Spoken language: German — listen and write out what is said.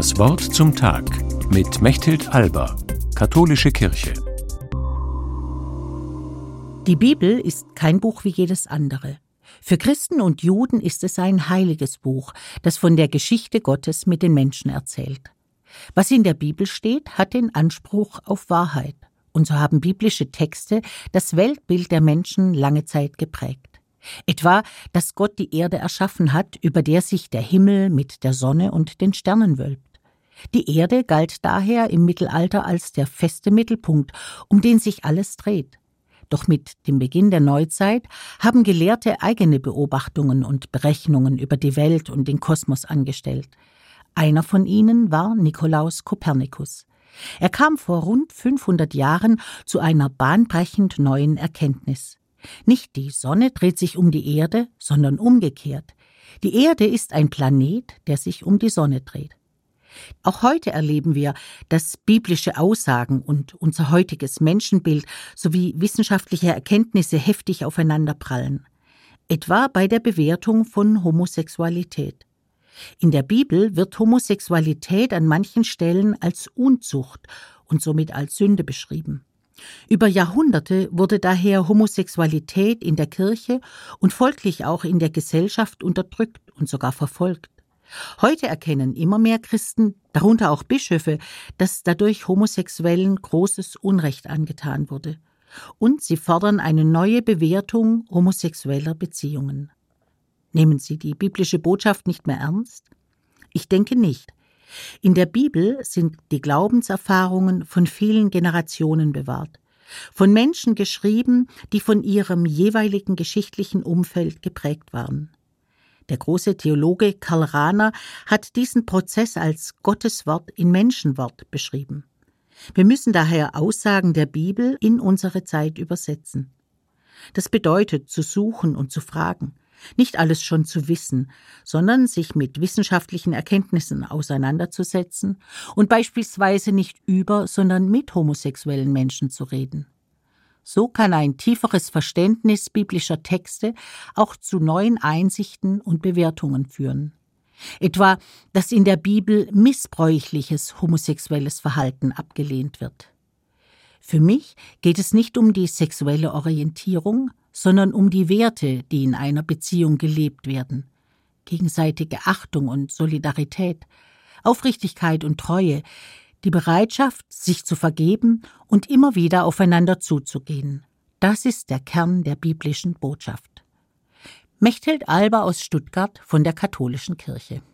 Das Wort zum Tag mit Mechthild Alba, Katholische Kirche. Die Bibel ist kein Buch wie jedes andere. Für Christen und Juden ist es ein heiliges Buch, das von der Geschichte Gottes mit den Menschen erzählt. Was in der Bibel steht, hat den Anspruch auf Wahrheit. Und so haben biblische Texte das Weltbild der Menschen lange Zeit geprägt. Etwa, dass Gott die Erde erschaffen hat, über der sich der Himmel mit der Sonne und den Sternen wölbt. Die Erde galt daher im Mittelalter als der feste Mittelpunkt, um den sich alles dreht. Doch mit dem Beginn der Neuzeit haben Gelehrte eigene Beobachtungen und Berechnungen über die Welt und den Kosmos angestellt. Einer von ihnen war Nikolaus Kopernikus. Er kam vor rund 500 Jahren zu einer bahnbrechend neuen Erkenntnis. Nicht die Sonne dreht sich um die Erde, sondern umgekehrt. Die Erde ist ein Planet, der sich um die Sonne dreht. Auch heute erleben wir, dass biblische Aussagen und unser heutiges Menschenbild sowie wissenschaftliche Erkenntnisse heftig aufeinanderprallen. Etwa bei der Bewertung von Homosexualität. In der Bibel wird Homosexualität an manchen Stellen als Unzucht und somit als Sünde beschrieben. Über Jahrhunderte wurde daher Homosexualität in der Kirche und folglich auch in der Gesellschaft unterdrückt und sogar verfolgt. Heute erkennen immer mehr Christen, darunter auch Bischöfe, dass dadurch Homosexuellen großes Unrecht angetan wurde. Und sie fordern eine neue Bewertung homosexueller Beziehungen. Nehmen Sie die biblische Botschaft nicht mehr ernst? Ich denke nicht. In der Bibel sind die Glaubenserfahrungen von vielen Generationen bewahrt, von Menschen geschrieben, die von ihrem jeweiligen geschichtlichen Umfeld geprägt waren. Der große Theologe Karl Rahner hat diesen Prozess als Gotteswort in Menschenwort beschrieben. Wir müssen daher Aussagen der Bibel in unsere Zeit übersetzen. Das bedeutet zu suchen und zu fragen, nicht alles schon zu wissen, sondern sich mit wissenschaftlichen Erkenntnissen auseinanderzusetzen und beispielsweise nicht über, sondern mit homosexuellen Menschen zu reden. So kann ein tieferes Verständnis biblischer Texte auch zu neuen Einsichten und Bewertungen führen. Etwa, dass in der Bibel missbräuchliches homosexuelles Verhalten abgelehnt wird. Für mich geht es nicht um die sexuelle Orientierung, sondern um die Werte, die in einer Beziehung gelebt werden. Gegenseitige Achtung und Solidarität, Aufrichtigkeit und Treue, die Bereitschaft, sich zu vergeben und immer wieder aufeinander zuzugehen. Das ist der Kern der biblischen Botschaft. Mechthild Alba aus Stuttgart von der Katholischen Kirche.